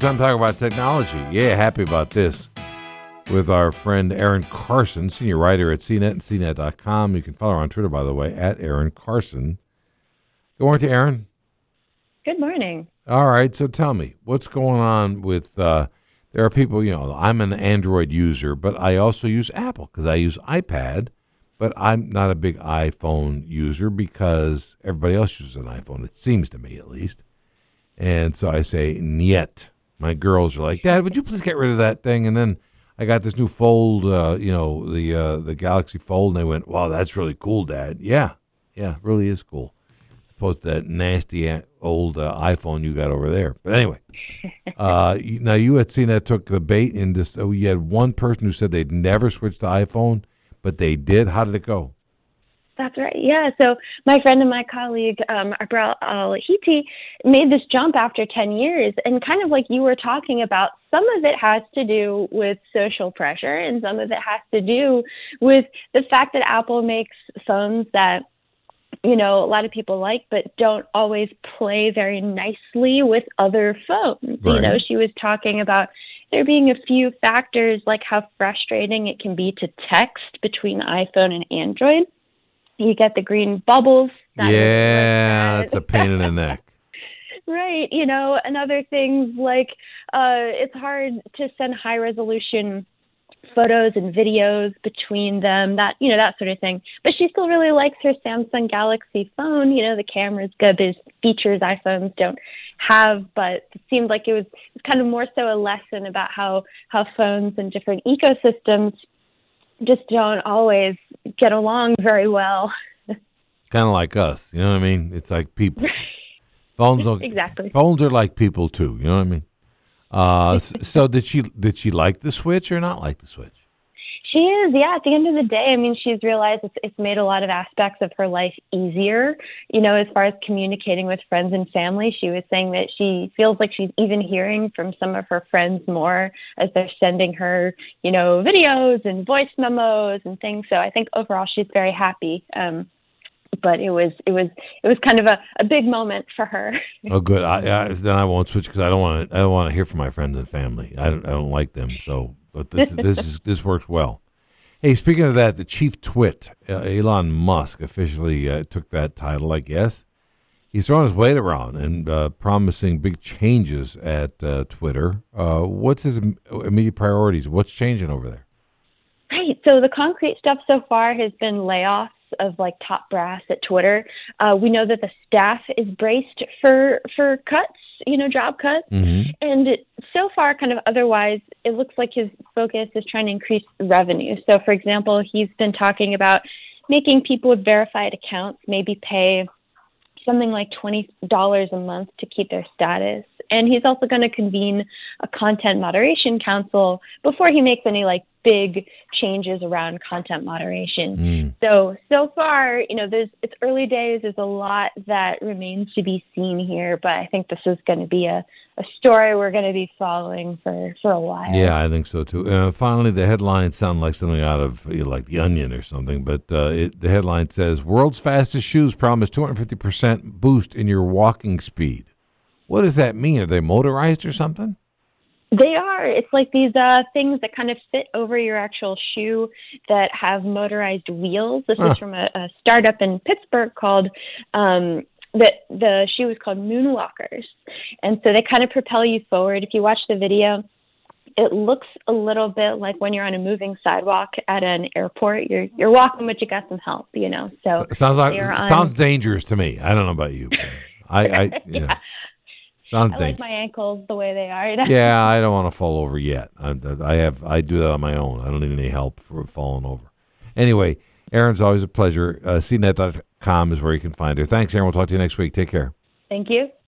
Time to talk about technology. Yeah, happy about this. With our friend Erin Carson, senior writer at CNET and CNET.com. You can follow her on Twitter, by the way, at Erin Carson. Good morning to Erin. Good morning. All right, so tell me, what's going on with. Uh, there are people, you know, I'm an Android user, but I also use Apple because I use iPad, but I'm not a big iPhone user because everybody else uses an iPhone, it seems to me at least. And so I say, Niet. My girls are like, Dad, would you please get rid of that thing? And then I got this new Fold, uh, you know, the uh, the Galaxy Fold, and they went, "Wow, that's really cool, Dad." Yeah, yeah, really is cool. As opposed to that nasty old uh, iPhone you got over there. But anyway, uh, now you had seen that took the bait in this. Oh, you had one person who said they'd never switch to iPhone, but they did. How did it go? That's right. Yeah. So my friend and my colleague, um, Abrar Al-Heeti, made this jump after 10 years. And kind of like you were talking about, some of it has to do with social pressure and some of it has to do with the fact that Apple makes phones that you know, a lot of people like, but don't always play very nicely with other phones. You know, she was talking about there being a few factors like how frustrating it can be to text between iPhone and Android. You get the green bubbles. that yeah, it's a pain in the neck. Right. You know, and other things like uh, it's hard to send high resolution photos and videos between them, that, you know, that sort of thing. But she still really likes her Samsung Galaxy phone. You know, the camera's good. There's features iPhones don't have, but it seemed like it was, it was kind of more so a lesson about how, how phones and different ecosystems just don't always get along very well. Kind of like us. You know what I mean? It's like people. Phones don't, Exactly. Phones are like people too. You know what I mean? Uh, so did she did she like the Switch or not like the Switch? She is, yeah. At the end of the day, I mean, she's realized it's, it's made a lot of aspects of her life easier. You know, as far as communicating with friends and family, she was saying that she feels like she's even hearing from some of her friends more as they're sending her, you know, videos and voice memos and things. So I think overall she's very happy. Um, but it was it was it was kind of a, a big moment for her. Oh, good. I, I, then I won't switch because I don't want to. I don't want to hear from my friends and family. I don't. I don't like them. So, but this is this is this works well. Hey, speaking of that, the chief twit, uh, Elon Musk, officially uh, took that title. I guess he's throwing his weight around and uh, promising big changes at uh, Twitter. Uh, what's his immediate priorities? What's changing over there? Right. So the concrete stuff so far has been layoffs of like top brass at Twitter. Uh, we know that the staff is braced for for cuts, you know, job cuts. Mm-hmm. And so far, kind of otherwise, it looks like his focus is trying to increase revenue. So, for example, he's been talking about making people with verified accounts maybe pay something like $20 a month to keep their status. And he's also going to convene a content moderation council before he makes any like big changes around content moderation. So so far, you know, there's it's early days. There's a lot that remains to be seen here, but I think this is going to be a, a story we're going to be following for for a while. Yeah, I think so too. Uh, finally, the headlines sound like something out of you know, like The Onion or something, but uh, it, the headline says World's fastest shoes promise 250% boost in your walking speed. What does that mean? Are they motorized or something? They are. It's like these uh, things that kind of fit over your actual shoe that have motorized wheels. This Huh. is from a, a startup in Pittsburgh called um, the the shoe is called Moonwalkers, and so they kind of propel you forward. If you watch the video, it looks a little bit like when you're on a moving sidewalk at an airport. You're you're walking, but you got some help, you know. So It sounds like on- sounds dangerous to me. I don't know about you. but I, I yeah. Yeah. Sounds I like my ankles the way they are. yeah, I don't want to fall over yet. I, I have I do that on my own. I don't need any help for falling over. Anyway, Erin's always a pleasure. Uh, CNET.com is where you can find her. Thanks, Erin. We'll talk to you next week. Take care. Thank you.